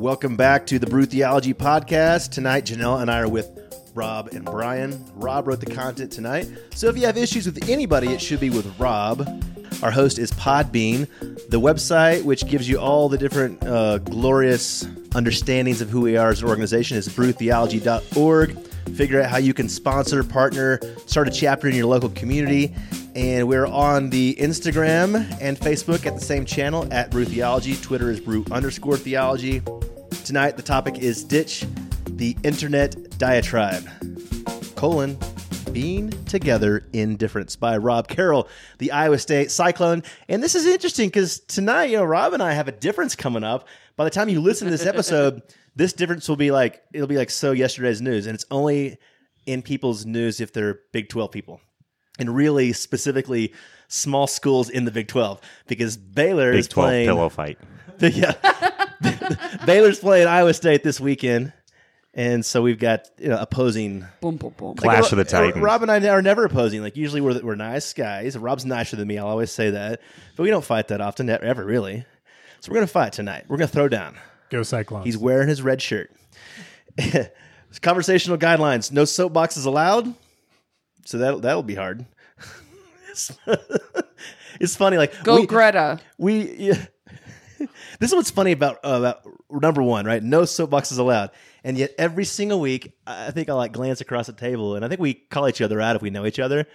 Welcome back to the Brew Theology Podcast. Tonight, Janelle and I are with Rob and Brian. Rob wrote the content tonight. So if you have issues with anybody, it should be with Rob. Our host is Podbean, the website which gives you all the different uh, glorious understandings of who we are as an organization is brewtheology.org. Figure out how you can sponsor, partner, start a chapter in your local community. And we're on the Instagram and Facebook at the same channel at Brew Theology. Twitter is Brew underscore Theology. Tonight, the topic is Ditch the Internet Diatribe. Colon, Being Together in Difference by Rob Carroll, the Iowa State Cyclone. And this is interesting because tonight, you know, Rob and I have a difference coming up. By the time you listen to this episode, this difference will be like, it'll be like so yesterday's news. And it's only in people's news if they're Big 12 people. And really specifically small schools in the Big 12 because Baylor Big is 12 playing. pillow fight. yeah. Baylor's playing Iowa State this weekend. And so we've got you know, opposing Boom, boom, boom. Clash of the Ro- Titans. Rob and I are never opposing. Like usually we're we're nice guys. Rob's nicer than me. I'll always say that, but we don't fight that often, ever really. So we're gonna fight tonight. We're gonna throw down. Go Cyclones. He's wearing his red shirt. Conversational guidelines: no soapboxes allowed. So that that'll be hard. it's, it's funny. Like Go we- Greta. we yeah. this is what's funny about uh, about number one, right? No soapboxes allowed, and yet every single week, I think I like glance across the table, and I think we call each other out if we know each other.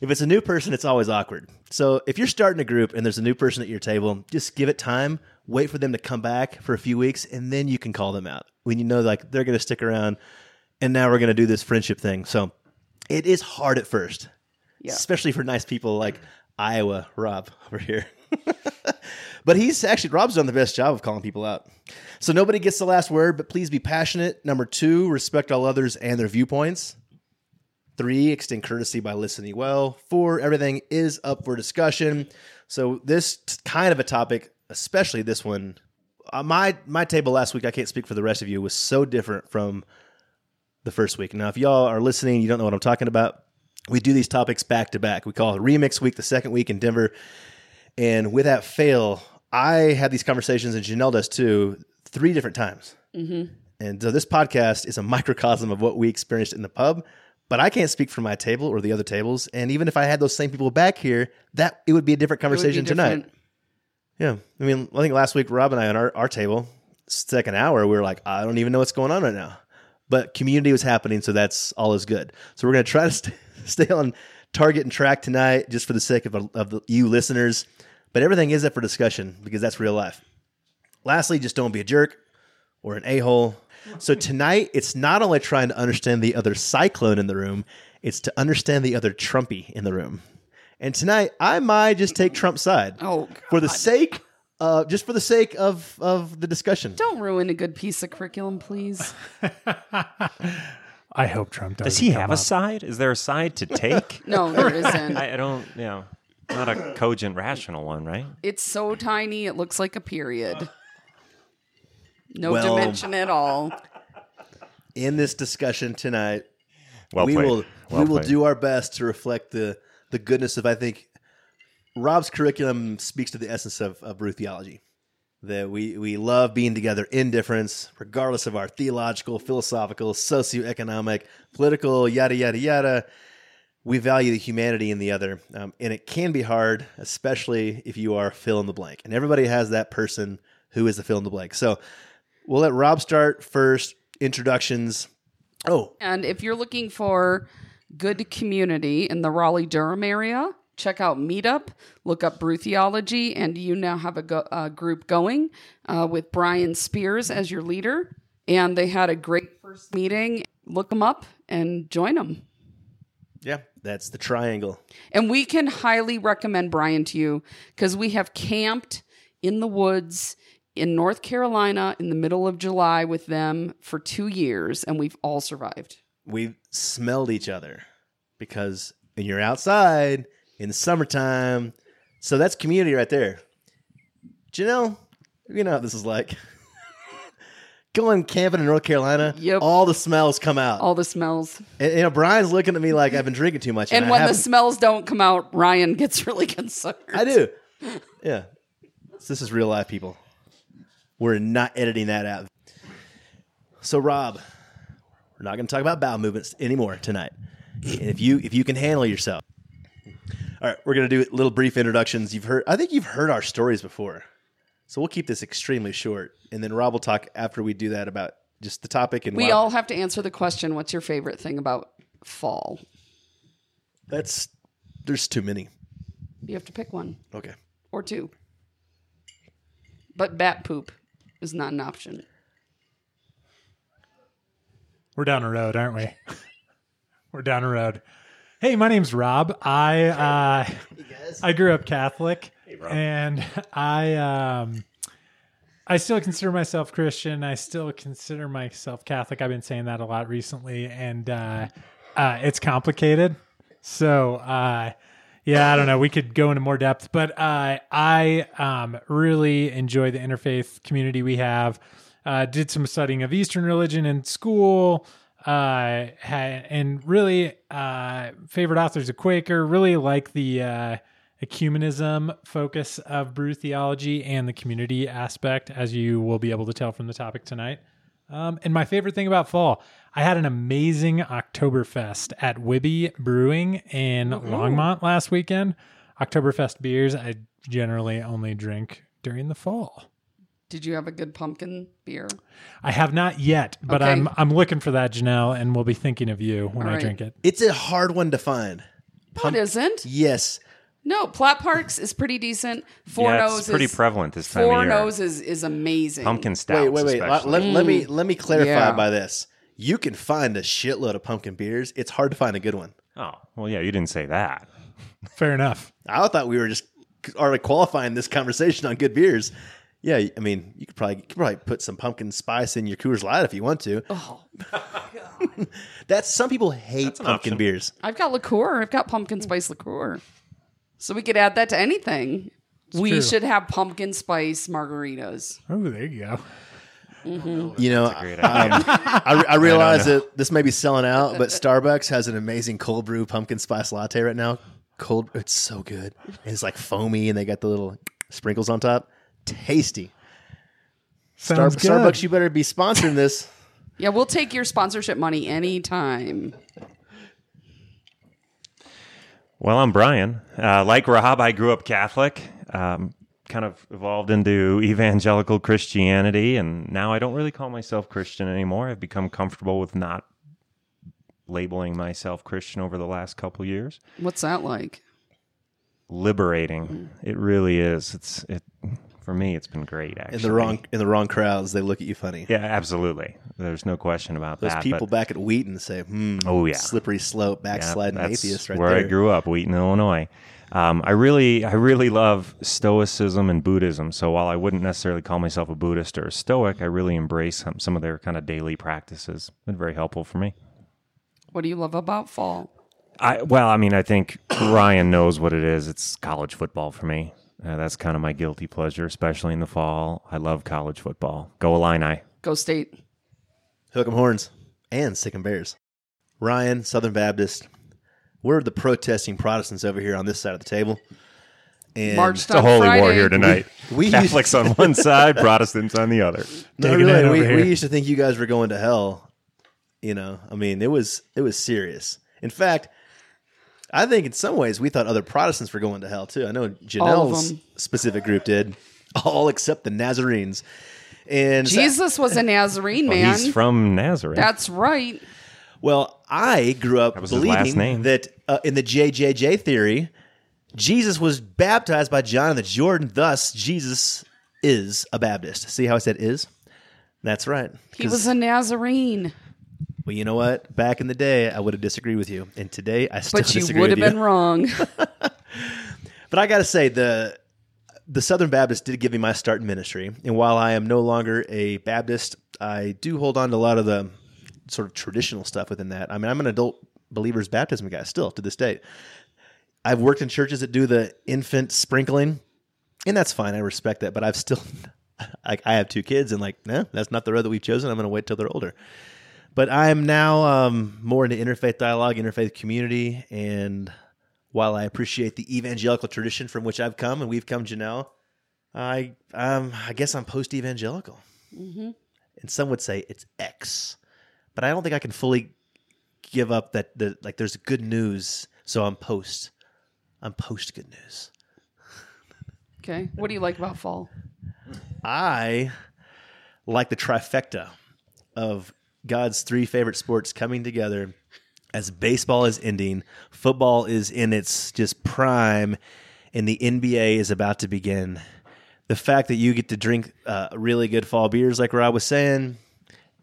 If it's a new person, it's always awkward. So if you're starting a group and there's a new person at your table, just give it time. Wait for them to come back for a few weeks, and then you can call them out when you know like they're going to stick around. And now we're going to do this friendship thing. So it is hard at first, Yeah. especially for nice people like Iowa Rob over here. but he's actually Rob's done the best job of calling people out. So nobody gets the last word, but please be passionate. Number two, respect all others and their viewpoints. Three, extend courtesy by listening well. Four, everything is up for discussion. So this kind of a topic, especially this one, uh, my my table last week, I can't speak for the rest of you, was so different from the first week. Now, if y'all are listening, you don't know what I'm talking about. We do these topics back to back. We call it remix week, the second week in Denver. And with that fail, I had these conversations, and Janelle does too, three different times. Mm-hmm. And so this podcast is a microcosm of what we experienced in the pub. But I can't speak for my table or the other tables. And even if I had those same people back here, that it would be a different It would be conversation tonight. Yeah. I mean, I think last week, Rob and I on our, our table, second hour, we were like, I don't even know what's going on right now. But community was happening, so that's all is good. So we're going to try to st- stay on target and track tonight just for the sake of, of the, you listeners. But everything is up for discussion because that's real life. Lastly, just don't be a jerk or an a hole. So tonight, it's not only trying to understand the other cyclone in the room, it's to understand the other Trumpy in the room. And tonight, I might just take Trump's side Oh, for the sake, uh, just for the sake of of the discussion. don't ruin a good piece of curriculum, please. I hope Trump does. Does he have a side? Is there a side to take? No, there isn't. I, I don't, you know, not a cogent, rational one, right? It's so tiny, it looks like a period. No Well- dimension at all. In this discussion tonight, Well we played. will Well we will played. do our best to reflect the the goodness of I think Rob's curriculum speaks to the essence of, of brew theology. That we we love being together in difference, regardless of our theological, philosophical, socioeconomic, political, yada yada yada. We value the humanity in the other, um, and it can be hard, especially if you are fill in the blank. And everybody has that person who is the fill in the blank. So we'll let Rob start first. Introductions. Oh, And if you're looking for good community in the Raleigh Durham area, check out Meetup. Look up Brew Theology, and you now have a, go- a group going uh, with Brian Spears as your leader. And they had a great first meeting. Look them up and join them. yeah, that's the triangle. And we can highly recommend Brian to you because we have camped in the woods in North Carolina in the middle of July with them for two years, and we've all survived. We've smelled each other because when you're outside in the summertime, so that's community right there. Janelle, you know what this is like. Going camping in North Carolina, Yep. all the smells come out. All the smells. and, you know, Brian's looking at me like I've been drinking too much. And I when the smells don't come out, Ryan gets really concerned. I do. Yeah. So this is real life, people. We're not editing that out. So, Rob, we're not going to talk about bowel movements anymore tonight. And if you if you can handle yourself, all right, we're going to do little brief introductions. You've heard, I think you've heard our stories before, so we'll keep this extremely short, and then Rob will talk after we do that about just the topic and We why- all have to answer the question what's your favorite thing about fall? That's there's too many. You have to pick one Okay. or two. But bat poop is not an option. We're down a road, aren't we? We're down a road. Hey, my name's Rob. I uh, I grew up Catholic, and I um, I still consider myself Christian. I still consider myself Catholic. I've been saying that a lot recently, and uh, uh, it's complicated. So uh, yeah, I don't know. We could go into more depth, but uh, I um, really enjoy the interfaith community we have. Uh, did some studying of Eastern religion in school, uh, and really favorite authors of Quaker. Really like the ecumenism focus of brew theology and the community aspect, as you will be able to tell from the topic tonight. Um, and my favorite thing about fall, I had an amazing Oktoberfest at Wibby Brewing in Longmont last weekend. Oktoberfest beers, I generally only drink during the fall. Did you have a good pumpkin beer? I have not yet, but Okay. I'm I'm looking for that, Janelle, and we'll be thinking of you when All I right. drink it. It's a hard one to find. No, it isn't. Yes. No, Platt Park's is pretty decent. Four yeah, Nose it's pretty prevalent this time Four of year. Nose is, is amazing. Pumpkin stouts. Wait, wait, wait. Let, especially. let, let me mm. let me clarify Yeah. by this. You can find a shitload of pumpkin beers. It's hard to find a good one. Oh, well, yeah, you didn't say that. Fair enough. I thought we were just already qualifying this conversation on good beers. Yeah, I mean, you could probably you could probably put some pumpkin spice in your Coors Light if you want to. Oh, That's some people hate That's pumpkin option. beers. I've got liqueur. I've got pumpkin spice liqueur. So we could add that to anything. we true. should have pumpkin spice margaritas. Oh, there you go. You know, um, idea. I, I realize that this may be selling out, but Starbucks has an amazing cold brew pumpkin spice latte right now. Cold, it's so good. It's like foamy, and they got the little sprinkles on top. Tasty. Star- good. Starbucks, you better be sponsoring this. Yeah, we'll take your sponsorship money anytime. Well, I'm Brian. Uh, like Rob, I grew up Catholic, um, kind of evolved into evangelical Christianity, and now I don't really call myself Christian anymore. I've become comfortable with not labeling myself Christian over the last couple years. What's that like? Liberating, it really is. It's it for me. It's been great. Actually, In the wrong in the wrong crowds, they look at you funny. Yeah, absolutely. There's no question about that. Those people but- back at Wheaton say, hmm, Oh, yeah. slippery slope, Yeah, backsliding that's atheist right there where there. I grew up, Wheaton, Illinois. Um, I really, I really love Stoicism and Buddhism. So while I wouldn't necessarily call myself a Buddhist or a Stoic, I really embrace some, some of their kind of daily practices. Been very helpful for me. What do you love about fall? I well, I mean, I think Ryan knows what it is. It's college football for me. Uh, that's kind of my guilty pleasure, especially in the fall. I love college football. Go Illini. Go State. Hook 'em horns and sick 'em bears. Ryan, Southern Baptist. We're the protesting Protestants over here on this side of the table. And Marched It's a on holy war here tonight. we used- Catholics on one side, Protestants on the other. No, Digging really, we, we used to think you guys were going to hell. You know, I mean, it was it was serious. In fact, I think in some ways we thought other Protestants were going to hell too. I know Janelle's specific group did, all except the Nazarenes. And Jesus was a Nazarene Well, man. he's from Nazareth. That's right. Well, I grew up was his last believing that uh, in the JJJ theory, Jesus was baptized by John in the Jordan. Thus, Jesus is a Baptist. See how I said is? That's right. He was a Nazarene, well, you know what? Back in the day, I would have disagreed with you, and today I still disagree. but you disagree would have with you. been wrong. But I got to say the the Southern Baptist did give me my start in ministry, and while I am no longer a Baptist, I do hold on to a lot of the sort of traditional stuff within that. I mean, I'm an adult believers baptism guy still to this day. I've worked in churches that do the infant sprinkling, and that's fine. I respect that, but I've still, I, I have two kids, and like, no, that's not the road that we've chosen. I'm going to wait till they're older. But I'm now um, more into interfaith dialogue, interfaith community, and while I appreciate the evangelical tradition from which I've come and we've come, Janelle, I um, I guess I'm post evangelical, and some would say it's X. But I don't think I can fully give up that the like there's good news, so I'm post. I'm post good news. Okay. What do you like about fall? I like the trifecta of God's three favorite sports coming together as baseball is ending, football is in its just prime, and the NBA is about to begin. The fact that you get to drink uh, really good fall beers, like Rob was saying,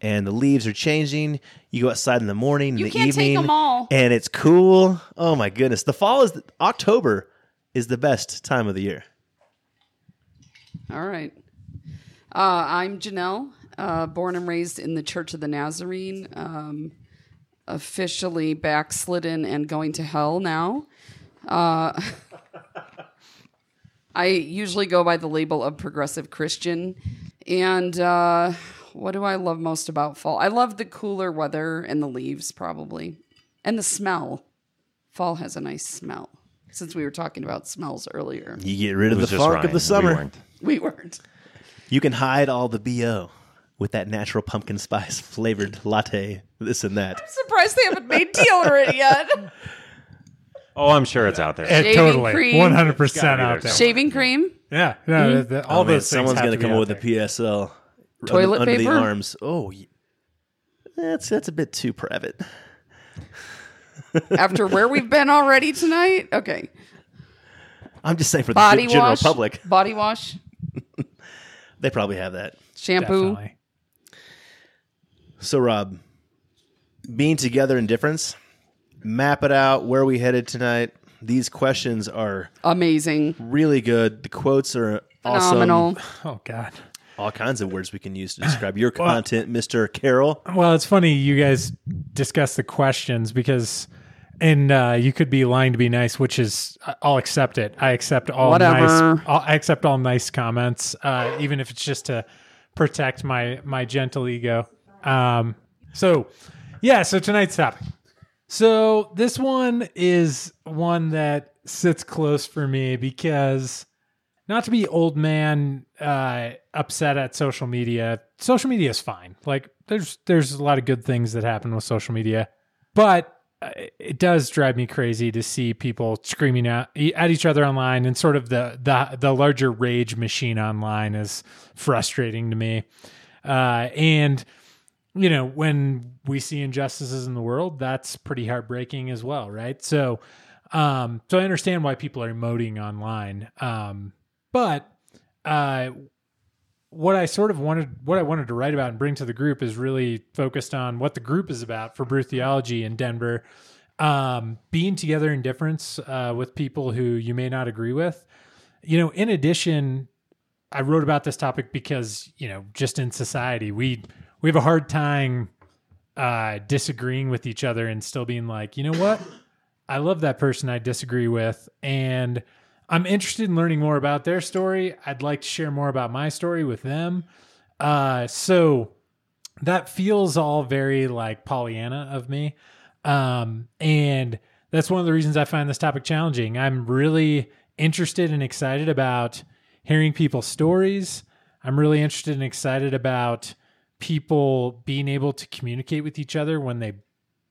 and the leaves are changing. You go outside in the morning, in You the can't take evening, 'em all. and it's cool. Oh my goodness! The fall is October is the best time of the year. All right. Uh, I'm Janelle, uh, born and raised in the Church of the Nazarene, um, officially backslidden and going to hell now. Uh, I usually go by the label of progressive Christian. And uh, what do I love most about fall? I love the cooler weather and the leaves, probably, and the smell. Fall has a nice smell. Since we were talking about smells earlier, You get rid of the funk of the We summer. weren't. we weren't. You can hide all the BO with that natural pumpkin spice flavored latte, this and that. I'm surprised they haven't made deodorant yet. Oh, I'm sure it's out there. Shaving totally, cream. one hundred percent out there there. Shaving cream, Yeah, no, hmm? the- all Oh, those things someone's have gonna to be come out up with there. a PSL Toilet under, paper? under the arms. Oh, y- that's that's a bit too private. after where we've been already tonight. Okay. I'm just saying for the Body gen- general wash. public, Body wash. they probably have that. Shampoo. Definitely. So, Rob, being together in difference, map it out. Where are we headed tonight? These questions are Amazing. really good. The quotes are awesome. Phenomenal. Oh God. All kinds of words we can use to describe your content, Mister Carroll. Well, it's funny you guys discuss the questions because, and uh, you could be lying to be nice, which is I'll accept it. I accept all Whatever. nice. I'll, I accept all nice comments, uh, even if it's just to protect my my gentle ego. Um, so, yeah. So tonight's topic. So this one is one that sits close for me because not to be old man uh, upset at social media. Social media is fine. Like there's there's a lot of good things that happen with social media, but uh, it does drive me crazy to see people screaming at, at each other online and sort of the the the larger rage machine online is frustrating to me. Uh, and you know, when we see injustices in the world, that's pretty heartbreaking as well, right? So, um, so I understand why people are emoting online. Um, but uh, what I sort of wanted, what I wanted to write about and bring to the group is really focused on what the group is about for Brew Theology in Denver. Um, being together in difference uh, with people who you may not agree with. You know, in addition, I wrote about this topic because you know, just in society, we we have a hard time uh, disagreeing with each other and still being like, you know what, I love that person I disagree with, and I'm interested in learning more about their story. I'd like to share more about my story with them. Uh, so that feels all very like Pollyanna of me. Um, and that's one of the reasons I find this topic challenging. I'm really interested and excited about hearing people's stories. I'm really interested and excited about people being able to communicate with each other when they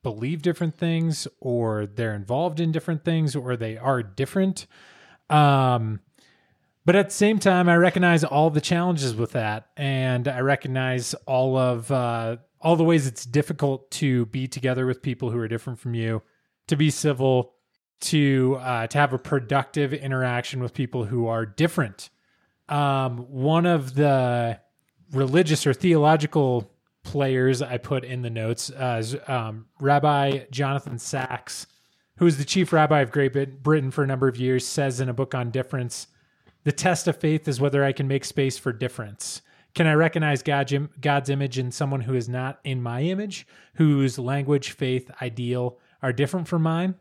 believe different things or they're involved in different things or they are different. Um, but at the same time, I recognize all the challenges with that, and I recognize all of uh, all the ways it's difficult to be together with people who are different from you, to be civil, to uh, to have a productive interaction with people who are different. Um, one of the religious or theological players I put in the notes uh, um, Rabbi Jonathan Sacks, who is the chief rabbi of Great Britain for a number of years, says in a book on difference the test of faith is whether I can make space for difference. Can I recognize God's image in someone who is not in my image, whose language, faith, ideal are different from mine?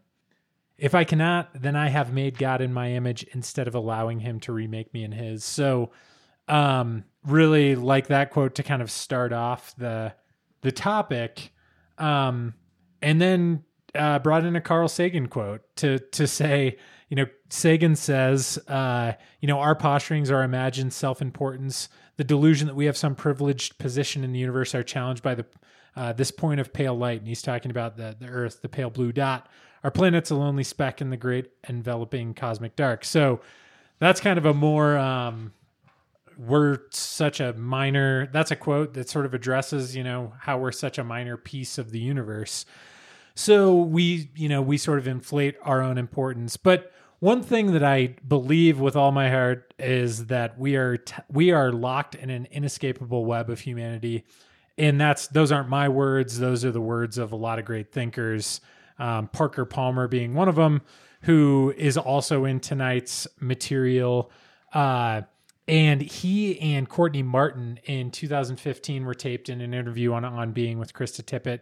If I cannot, then I have made God in my image instead of allowing him to remake me in his. So, um, really like that quote to kind of start off the the topic. Um, and then uh, brought in a Carl Sagan quote to to say, you know, Sagan says, uh, you know, our posturings, our imagined self importance, the delusion that we have some privileged position in the universe are challenged by the uh, this point of pale light. And he's talking about the, the Earth, the pale blue dot. Our planet's a lonely speck in the great enveloping cosmic dark. So that's kind of a more, um, we're such a minor, that's a quote that sort of addresses, you know, how we're such a minor piece of the universe. So we, you know, we sort of inflate our own importance. But one thing that I believe with all my heart is that we are t- we are locked in an inescapable web of humanity, and that's those aren't my words; those are the words of a lot of great thinkers. Um, Parker Palmer being one of them, who is also in tonight's material. Uh, and he and Courtney Martin in 2015 were taped in an interview on On Being with Krista Tippett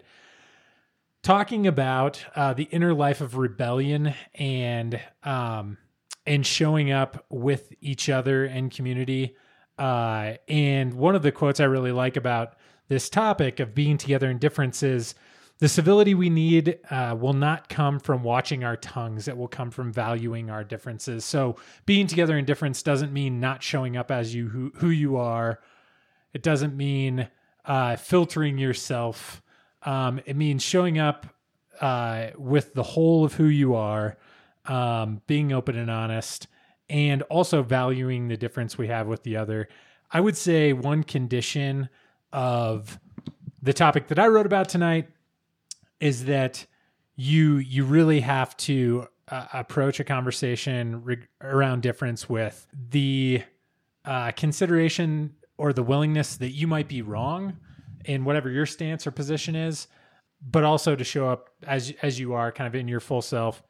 talking about uh, the inner life of rebellion and um, and showing up with each other and community. Uh, and one of the quotes I really like about this topic of being together in differences. The civility we need uh, will not come from watching our tongues. It will come from valuing our differences. So, being together in difference doesn't mean not showing up as you who, who you are. It doesn't mean uh, filtering yourself um, it means showing up uh, with the whole of who you are, um, being open and honest, and also valuing the difference we have with the other. I would say one condition of the topic that I wrote about tonight is that you you really have to uh, approach a conversation re- around difference with the uh, consideration or the willingness that you might be wrong in whatever your stance or position is, but also to show up as as you are, kind of in your full self.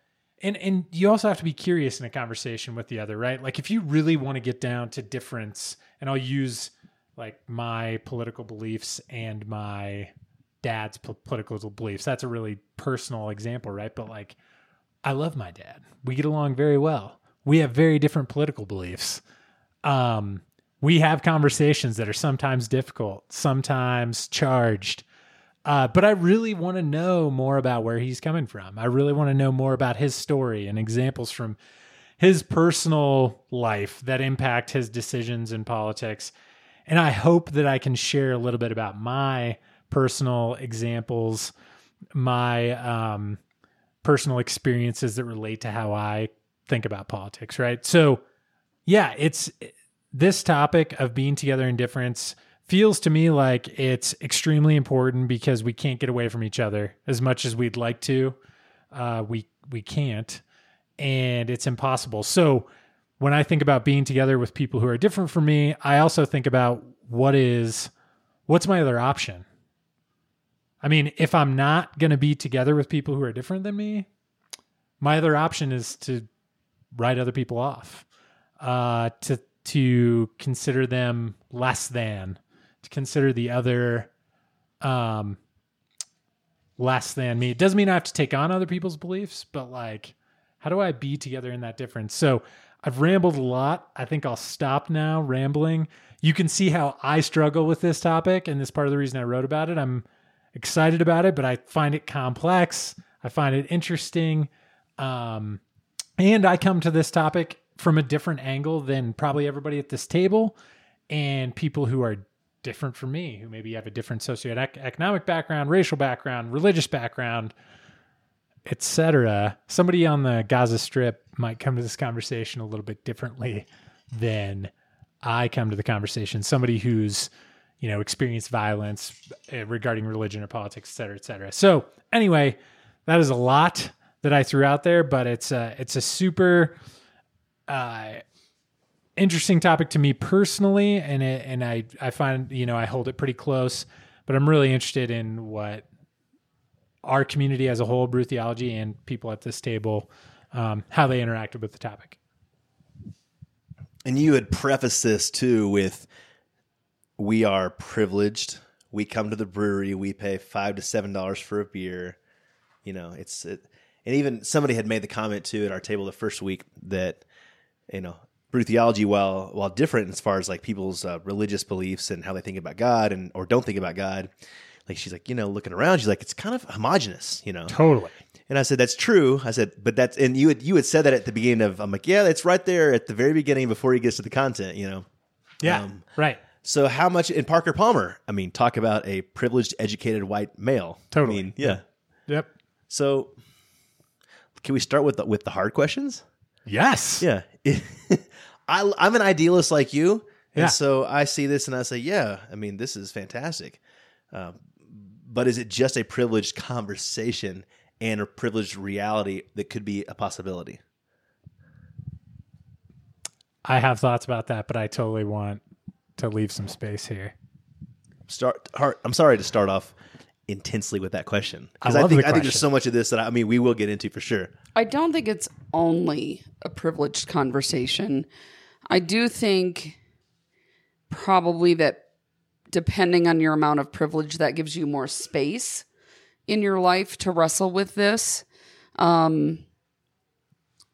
And and you also have to be curious in a conversation with the other, right? Like if you really want to get down to difference, and I'll use like my political beliefs and my dad's p- political beliefs. That's a really personal example, right? But like I love my dad. We get along very well. We have very different political beliefs. Um, we have conversations that are sometimes difficult, sometimes charged. Uh, but I really want to know more about where he's coming from. I really want to know more about his story and examples from his personal life that impact his decisions in politics. And I hope that I can share a little bit about my personal examples, my um, personal experiences that relate to how I think about politics, right? So, yeah, it's this topic of being together in difference feels to me like it's extremely important because we can't get away from each other as much as we'd like to. Uh, we we can't, and it's impossible. So when I think about being together with people who are different from me, I also think about what is what's my other option. I mean, if I'm not going to be together with people who are different than me, my other option is to write other people off, uh, to to consider them less than, to consider the other um, less than me. It doesn't mean I have to take on other people's beliefs, but like, how do I be together in that difference? So I've rambled a lot. I think I'll stop now rambling. You can see how I struggle with this topic, and this part of the reason I wrote about it. I'm excited about it, but I find it complex. I find it interesting. Um, and I come to this topic from a different angle than probably everybody at this table and people who are different from me, who maybe have a different socioeconomic background, racial background, religious background, etc. Somebody on the Gaza Strip might come to this conversation a little bit differently than I come to the conversation. Somebody who's you know experience violence uh, regarding religion or politics, et cetera, et cetera. So anyway, that is a lot that I threw out there, but it's a it's a super uh, interesting topic to me personally, and it, and I I find you know I hold it pretty close, but I'm really interested in what our community as a whole, Brew Theology, and people at this table, um, how they interacted with the topic. And you had prefaced this too with, "We are privileged. We come to the brewery. We pay five to seven dollars for a beer. You know, it's it, and even somebody had made the comment too at our table the first week that you know brew theology while while different as far as like people's uh, religious beliefs and how they think about God and or don't think about God like she's like, you know, looking around, she's like, it's kind of homogenous, you know. Totally. And I said, that's true. I said, but that's and you had you had said that at the beginning of I'm like, yeah, that's right there at the very beginning before he gets to the content, you know. Yeah. Um, right. So how much in Parker Palmer? I mean, talk about a privileged, educated white male. Totally. I mean, yeah. Yep. So can we start with the, with the hard questions? Yes. Yeah. I, I'm an idealist like you. And Yeah. so I see this and I say, yeah, I mean, this is fantastic. Um, but is it just a privileged conversation and a privileged reality that could be a possibility? I have thoughts about that, but I totally want to leave some space here. Start. Hard, I'm sorry to start off intensely with that question I because I, love think the I think there's so much of this that I, I mean we will get into for sure. I don't think it's only a privileged conversation. I do think probably that depending on your amount of privilege, that gives you more space in your life to wrestle with this. Um,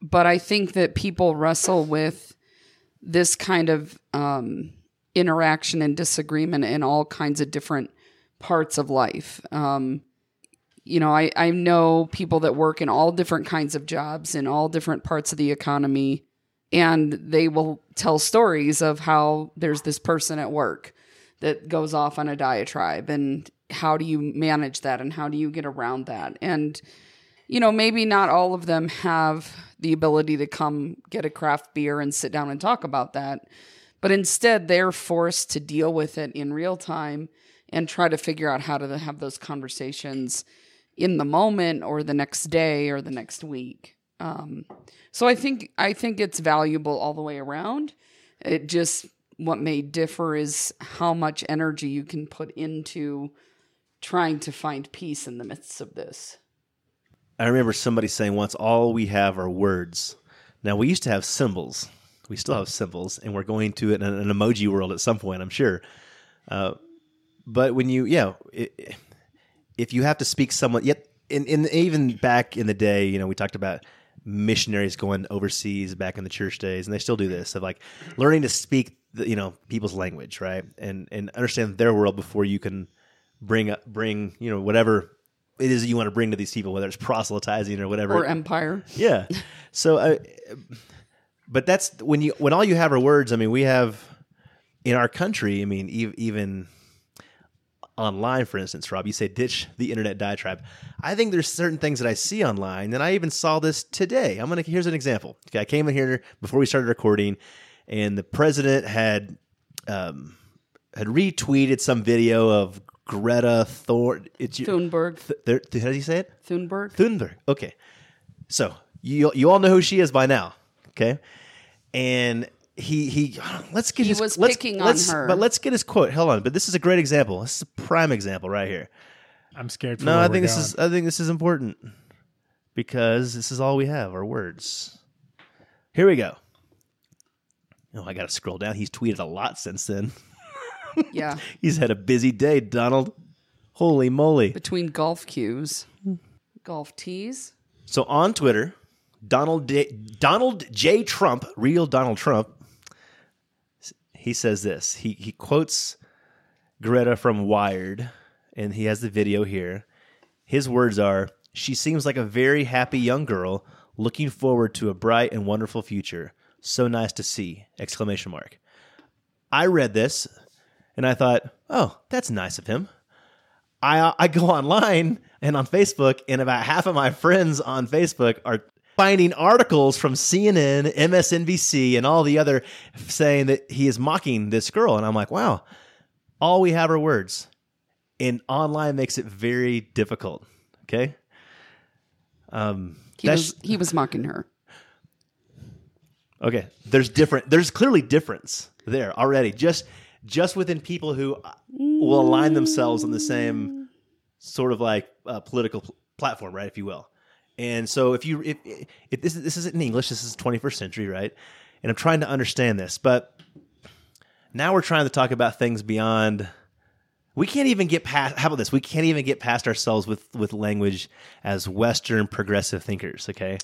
but I think that people wrestle with this kind of um, interaction and disagreement in all kinds of different parts of life. Um, you know, I, I know people that work in all different kinds of jobs in all different parts of the economy, and they will tell stories of how there's this person at work that goes off on a diatribe, and how do you manage that, and how do you get around that? And, you know, maybe not all of them have the ability to come get a craft beer and sit down and talk about that, but instead they're forced to deal with it in real time and try to figure out how to have those conversations in the moment or the next day or the next week. Um, so I think I think it's valuable all the way around. It just what may differ is how much energy you can put into trying to find peace in the midst of this. I remember somebody saying once, "All we have are words." Now we used to have symbols. We still have symbols, and we're going to an, an emoji world at some point, I'm sure. Uh, but when you, yeah, i if you have to speak someone, yet in, in even back in the day, you know, we talked about missionaries going overseas back in the church days, and they still do this of like learning to speak, the, you know, people's language, right, and and understand their world before you can bring up bring you know whatever it is that you want to bring to these people, whether it's proselytizing or whatever. Or empire. Yeah. So, uh, but that's when you when all you have are words. I mean, we have in our country. I mean, e- even online, for instance, Rob, you say ditch the internet diatribe. I think there's certain things that I see online, and I even saw this today. I'm gonna here's an example. Okay, I came in here before we started recording, and the president had um, had retweeted some video of Greta Thor. It's your, Thunberg. Th- there- how do you say it? Thunberg. Thunberg. Okay. So you you all know who she is by now. Okay. And he he let's get He his was let's, picking on let's- her. But let's get his quote. Hold on. But this is a great example. This is a prime example right here. I'm scared. For No, where I we're think this going. is I think this is important because this is all we have our words. Here we go. Oh, I got to scroll down. He's tweeted a lot since then. Yeah. He's had a busy day, Donald. Holy moly. Between golf cues. Golf tees. So on Twitter, Donald D- Donald J. Trump, real Donald Trump, he says this. He he quotes Greta from Wired, and he has the video here. His words are: "She seems like a very happy young girl, looking forward to a bright and wonderful future. So nice to see!" Exclamation mark. I read this, and I thought, "Oh, that's nice of him." I I go online and on Facebook, and about half of my friends on Facebook are finding articles from CNN, MSNBC, and all the other saying that he is mocking this girl, and I'm like, wow, all we have are words, and online makes it very difficult. Okay, um, He was he was mocking her. okay. There's different. There's clearly difference there already. Just just within people who will align themselves on the same sort of like uh, political pl- platform, right, if you will. And so, if you if, if this is, this is in English, this is 21st century, right? And I'm trying to understand this, but now we're trying to talk about things beyond. We can't even get past. How about this? We can't even get past ourselves with with language as Western progressive thinkers. Okay,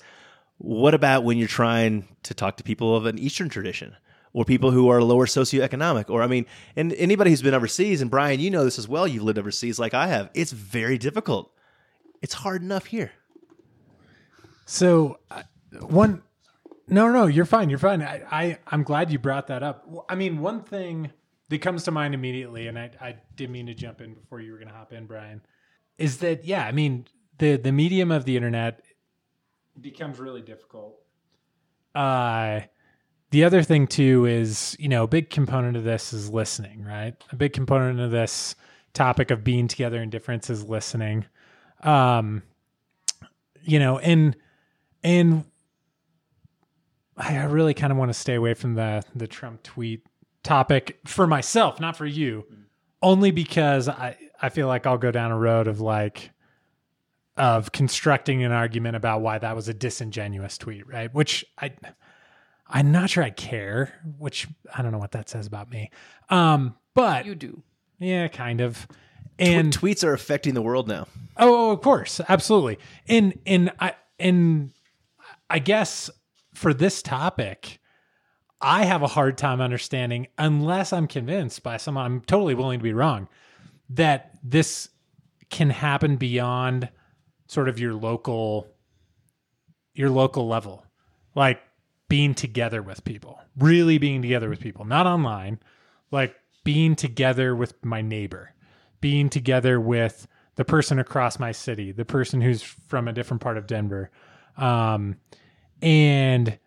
what about when you're trying to talk to people of an Eastern tradition? or people who are lower socioeconomic or i mean and anybody who's been overseas and brian you know this as well you've lived overseas like i have it's very difficult it's hard enough here So uh, one, no, no, you're fine. You're fine. I, I, I'm glad you brought that up. I mean, one thing that comes to mind immediately, and I, I didn't mean to jump in before you were going to hop in, Brian, is that yeah, I mean, the the medium of the internet becomes really difficult. Uh, the other thing too is you know a big component of this is listening, right? A big component of this topic of being together in difference is listening. Um, you know, and and I I really kind of want to stay away from the the Trump tweet topic for myself, not for you, only because I I feel like I'll go down a road of like of constructing an argument about why that was a disingenuous tweet, right? Which I I'm not sure I care, which I don't know what that says about me. Um, but You do. yeah, kind of. and And tweets are affecting the world now Oh, of course, absolutely. And and I and I guess for this topic, I have a hard time understanding unless I'm convinced by someone I'm totally willing to be wrong that this can happen beyond sort of your local your local level. Like being together with people. Really being together with people, not online, like being together with my neighbor, being together with the person across my city, the person who's from a different part of Denver, um, and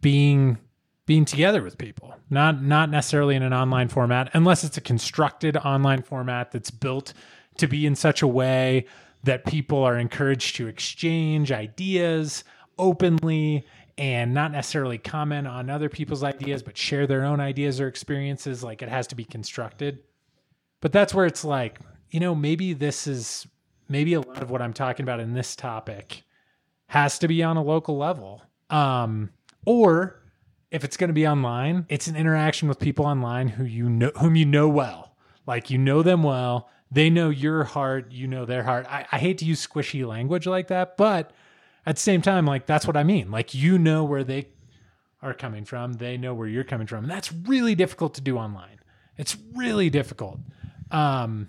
being being together with people, not not necessarily in an online format, unless it's a constructed online format that's built to be in such a way that people are encouraged to exchange ideas openly and not necessarily comment on other people's ideas, but share their own ideas or experiences. Like it has to be constructed. But that's where it's like, you know, maybe this is maybe a lot of what I'm talking about in this topic has to be on a local level. Um, or if it's going to be online, it's an interaction with people online who you know, whom you know well. Like you know them well. They know your heart. You know their heart. I, I hate to use squishy language like that, but at the same time, like that's what I mean. Like you know where they are coming from. They know where you're coming from. And that's really difficult to do online. It's really difficult. Um,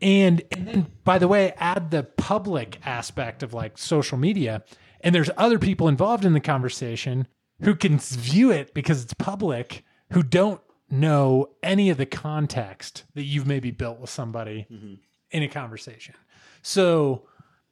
and, and then, by the way, add the public aspect of like social media, and there's other people involved in the conversation who can view it because it's public, who don't know any of the context that you've maybe built with somebody in a conversation. So,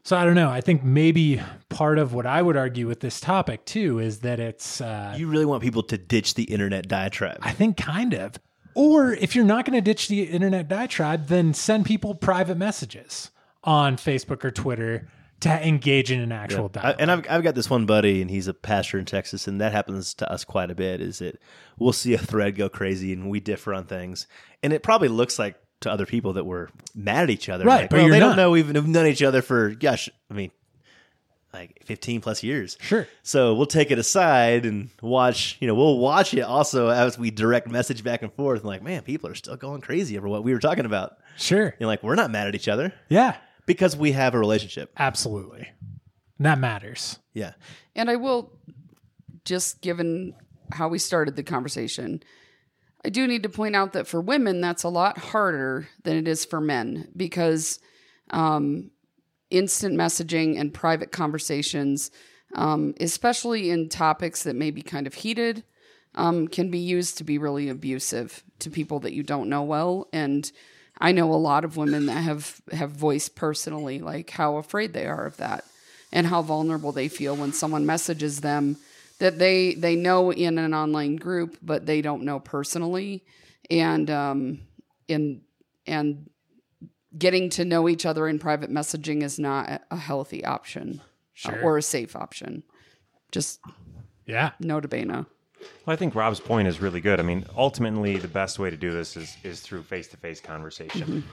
so I don't know. I think maybe part of what I would argue with this topic too is that it's uh, you really want people to ditch the internet diatribe I think kind of. Or if you're not going to ditch the internet diatribe, then send people private messages on Facebook or Twitter to engage in an actual I, dialogue. and I've, I've got this one buddy and he's a pastor in texas and that happens to us quite a bit is that we'll see a thread go crazy and we differ on things and it probably looks like to other people that we're mad at each other Right, like, but well, they not. don't know we've known each other for gosh i mean like 15 plus years Sure. so we'll take it aside and watch you know we'll watch it also as we direct message back and forth and like man people are still going crazy over what we were talking about Sure. you know like we're not mad at each other Yeah, because we have a relationship absolutely. That matters. yeah And I will, just given how we started the conversation, I do need to point out that for women, that's a lot harder than it is for men because um, instant messaging and private conversations, um, especially in topics that may be kind of heated, um, can be used to be really abusive to people that you don't know well. And I know a lot of women that have have voiced personally like how afraid they are of that and how vulnerable they feel when someone messages them that they they know in an online group but they don't know personally and um and and getting to know each other in private messaging is not a healthy option uh, Sure. or a safe option just Yeah. nota bene Well, I think Rob's point is really good. I mean, ultimately, the best way to do this is is through face to face conversation,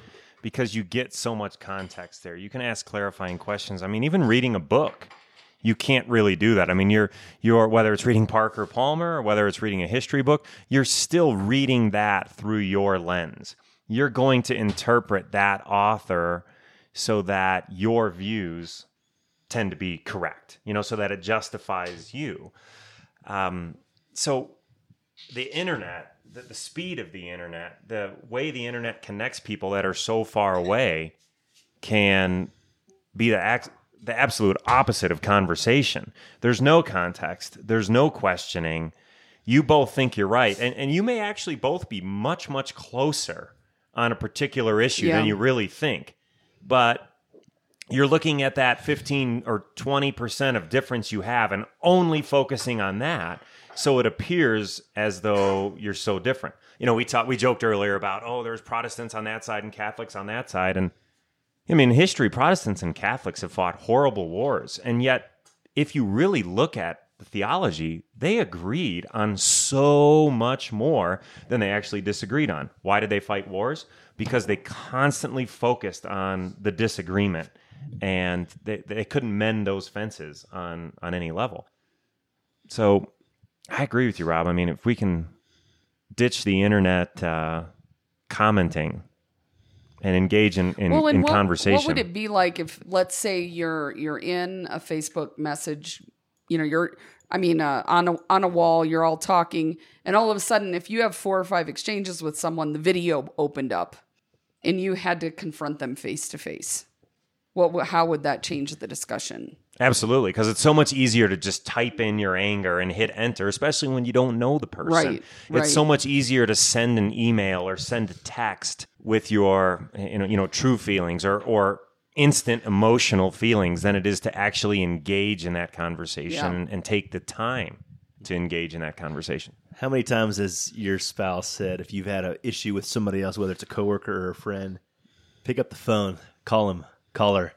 because you get so much context there. You can ask clarifying questions. I mean, even reading a book, you can't really do that. I mean, you're you're whether it's reading Parker Palmer or whether it's reading a history book, you're still reading that through your lens. You're going to interpret that author so that your views tend to be correct. You know, so that it justifies you. Um, so the internet, the, the speed of the internet, the way the internet connects people that are so far away can be the ac- the absolute opposite of conversation. There's no context, there's no questioning. You both think you're right, and, and you may actually both be much, much closer on a particular issue Yeah. than you really think. But you're looking at that 15 or 20% of difference you have and only focusing on that so it appears as though you're so different you know we talked we joked earlier about oh there's protestants on that side and catholics on that side and i mean history protestants and catholics have fought horrible wars and yet if you really look at the theology they agreed on so much more than they actually disagreed on. Why did they fight wars? Because they constantly focused on the disagreement and they, they couldn't mend those fences on on any level. So i agree with you rob. I mean if we can ditch the internet uh, commenting and engage in, in, well, in what, conversation What would it be like if, let's say, you're you're in a Facebook message, you know, you're, I mean, uh, on a on a wall, you're all talking, and all of a sudden, if you have four or five exchanges with someone, the video opened up, and you had to confront them face to face. What? How would that change the discussion? Absolutely, because it's so much easier to just type in your anger and hit enter, especially when you don't know the person. Right, right. It's so much easier to send an email or send a text with your you know you know true feelings or or instant emotional feelings than it is to actually engage in that conversation Yeah. and take the time to engage in that conversation. How many times has your spouse said if you've had an issue with somebody else, whether it's a coworker or a friend, pick up the phone, call him, call her?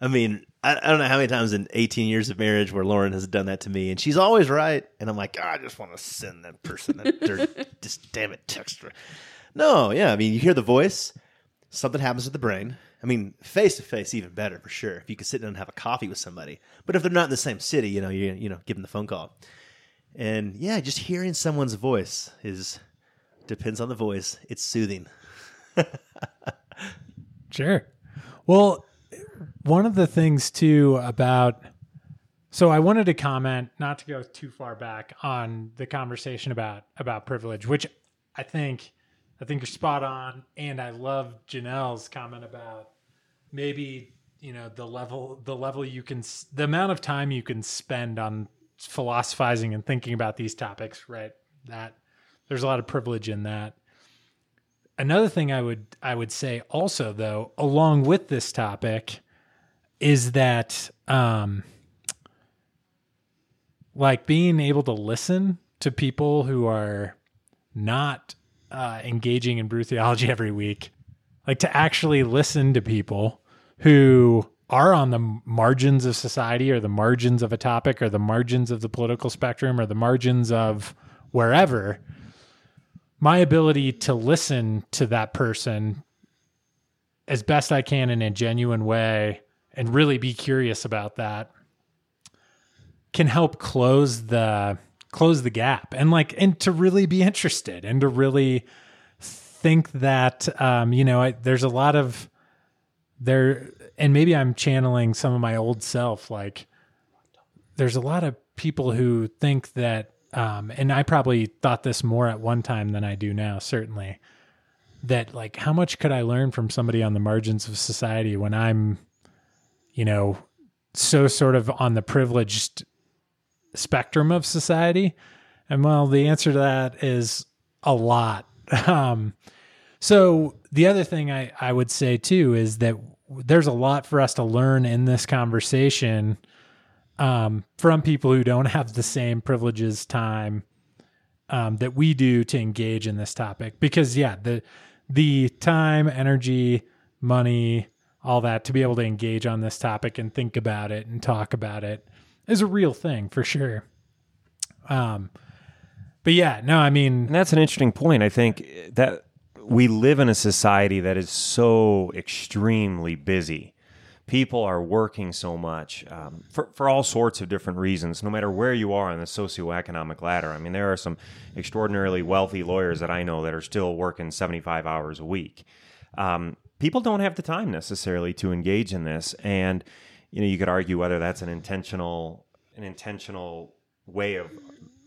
I mean, I, I don't know how many times in 18 years of marriage where Lauren has done that to me, and she's always right, and I'm like, "Ah, I just want to send that person that dirty, just damn it, text her. No, yeah, I mean, you hear the voice, something happens with the brain. I mean, face to face, even better for sure. If you could sit down and have a coffee with somebody, but if they're not in the same city, you know, you you know, give them the phone call. And yeah, just hearing someone's voice is depends on the voice. It's soothing. Sure. Well, one of the things too about so I wanted to comment, not to go too far back on the conversation about about privilege, which I think I think you're spot on, and I love Janelle's comment about maybe you know the level the level you can the amount of time you can spend on philosophizing and thinking about these topics, right? That there's a lot of privilege in that another thing I would I would say also though, along with this topic, is that um like being able to listen to people who are not uh, engaging in brew theology every week, like to actually listen to people who are on the margins of society or the margins of a topic or the margins of the political spectrum or the margins of wherever my ability to listen to that person as best I can in a genuine way and really be curious about that can help close the close the gap and like and to really be interested and to really think that um you know I, there's a lot of there and maybe I'm channeling some of my old self like there's a lot of people who think that um and I probably thought this more at one time than I do now certainly that like how much could I learn from somebody on the margins of society when I'm you know so sort of on the privileged spectrum of society and well the answer to that is a lot um so the other thing I, I would say too is that there's a lot for us to learn in this conversation um, from people who don't have the same privileges, time um, that we do to engage in this topic. Because yeah, the the time, energy, money, all that to be able to engage on this topic and think about it and talk about it is a real thing for sure. Um, but yeah, no, I mean, And that's an interesting point. I think that we live in a society that is so extremely busy. People are working so much um, for, for all sorts of different reasons, no matter where you are on the socioeconomic ladder. I mean, there are some extraordinarily wealthy lawyers that I know that are still working 75 hours a week. Um, people don't have the time necessarily to engage in this. And, you know, you could argue whether that's an intentional, an intentional way of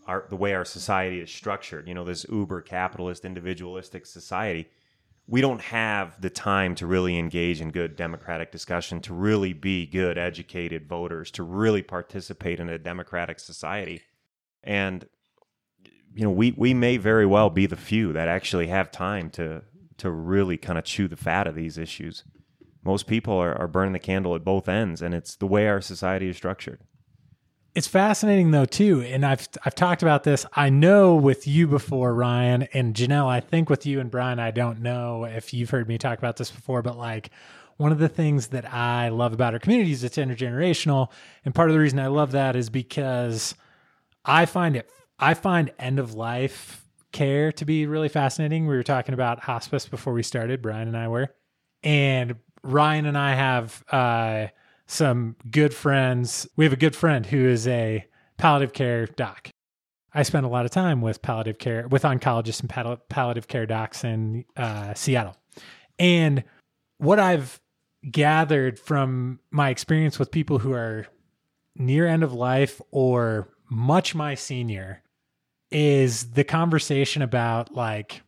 our the way our society is structured. You know, this uber capitalist, individualistic society. We don't have the time to really engage in good democratic discussion, to really be good, educated voters, to really participate in a democratic society. And you know, we we may very well be the few that actually have time to to really kind of chew the fat of these issues. Most people are, are burning the candle at both ends, and it's the way our society is structured. It's fascinating though too, and I've I've talked about this. I know with you before, Ryan and Janelle. I think with you and Brian, I don't know if you've heard me talk about this before, but like one of the things that I love about our community is it's intergenerational, and part of the reason I love that is because I find it I find end of life care to be really fascinating. We were talking about hospice before we started, Brian and I were, and Ryan and I have. uh some good friends. We have a good friend who is a palliative care doc. I spend a lot of time with palliative care, with oncologists and pal- palliative care docs in uh, Seattle. And what I've gathered from my experience with people who are near end of life or much my senior is the conversation about like,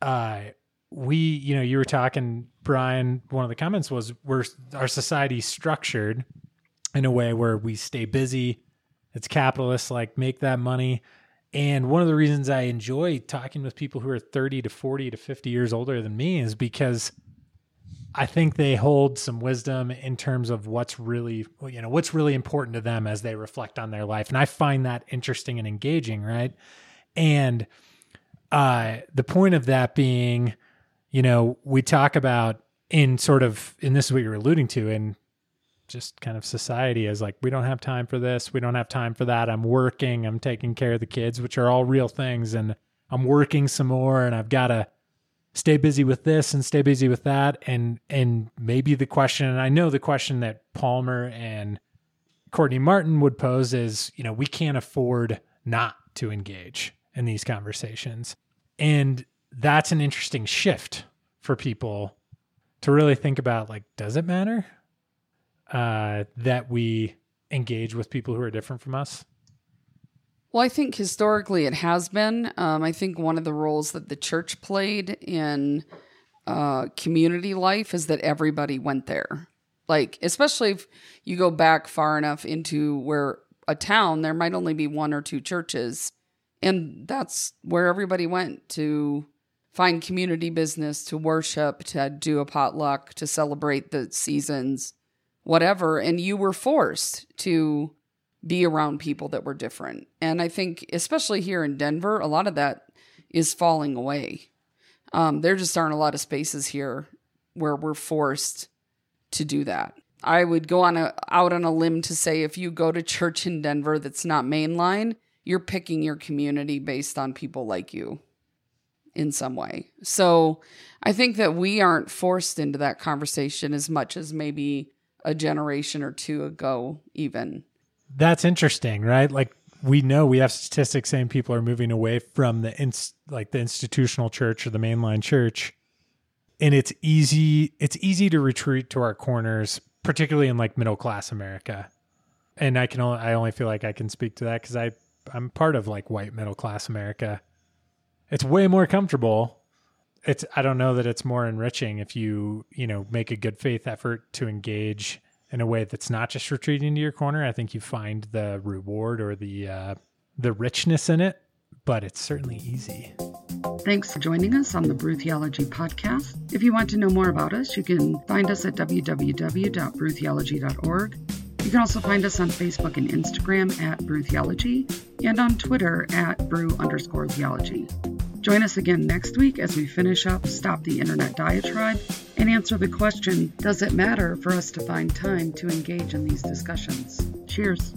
uh, we, you know, you were talking, Brian. One of the comments was, "We're our society's structured in a way where we stay busy. It's capitalist, like make that money." And one of the reasons I enjoy talking with people who are 30 to 40 to 50 years older than me is because I think they hold some wisdom in terms of what's really, you know, what's really important to them as they reflect on their life. And I find that interesting and engaging, right? And uh, the point of that being, you know, we talk about in sort of, and this is what you're alluding to, in just kind of society as like, we don't have time for this, we don't have time for that. I'm working, I'm taking care of the kids, which are all real things, and I'm working some more, and I've got to stay busy with this and stay busy with that, and and maybe the question, and I know the question that Palmer and Courtney Martin would pose is, you know, we can't afford not to engage in these conversations, and that's an interesting shift for people to really think about like does it matter uh, that we engage with people who are different from us Well, I think historically it has been. Um, I think one of the roles that the church played in uh, community life is that everybody went there. Like, especially if you go back far enough into where a town, there might only be one or two churches. And that's where everybody went to find community business, to worship, to do a potluck, to celebrate the seasons, whatever. And you were forced to be around people that were different. And I think, especially here in Denver, a lot of that is falling away. Um, there just aren't a lot of spaces here where we're forced to do that. I would go on a out on a limb to say if you go to church in Denver that's not mainline, you're picking your community based on people like you in some way. So I think that we aren't forced into that conversation as much as maybe a generation or two ago, even. that's interesting right like we know we have statistics saying people are moving away from the ins- like the institutional church or the mainline church and it's easy it's easy to retreat to our corners particularly in like middle class america and i can only i only feel like i can speak to that because i i'm part of like white middle class america it's way more comfortable it's i don't know that it's more enriching if you you know make a good faith effort to engage in a way that's not just retreating to your corner i think you find the reward or the uh the richness in it but it's certainly easy Thanks for joining us on the Brew Theology podcast. If you want to know more about us, you can find us at www.brewtheology.org. You can also find us on Facebook and Instagram at Brew Theology and on Twitter at Brew underscore theology. Join us again next week as we finish up Stop the Internet Diatribe and answer the question Does it matter for us to find time to engage in these discussions? Cheers.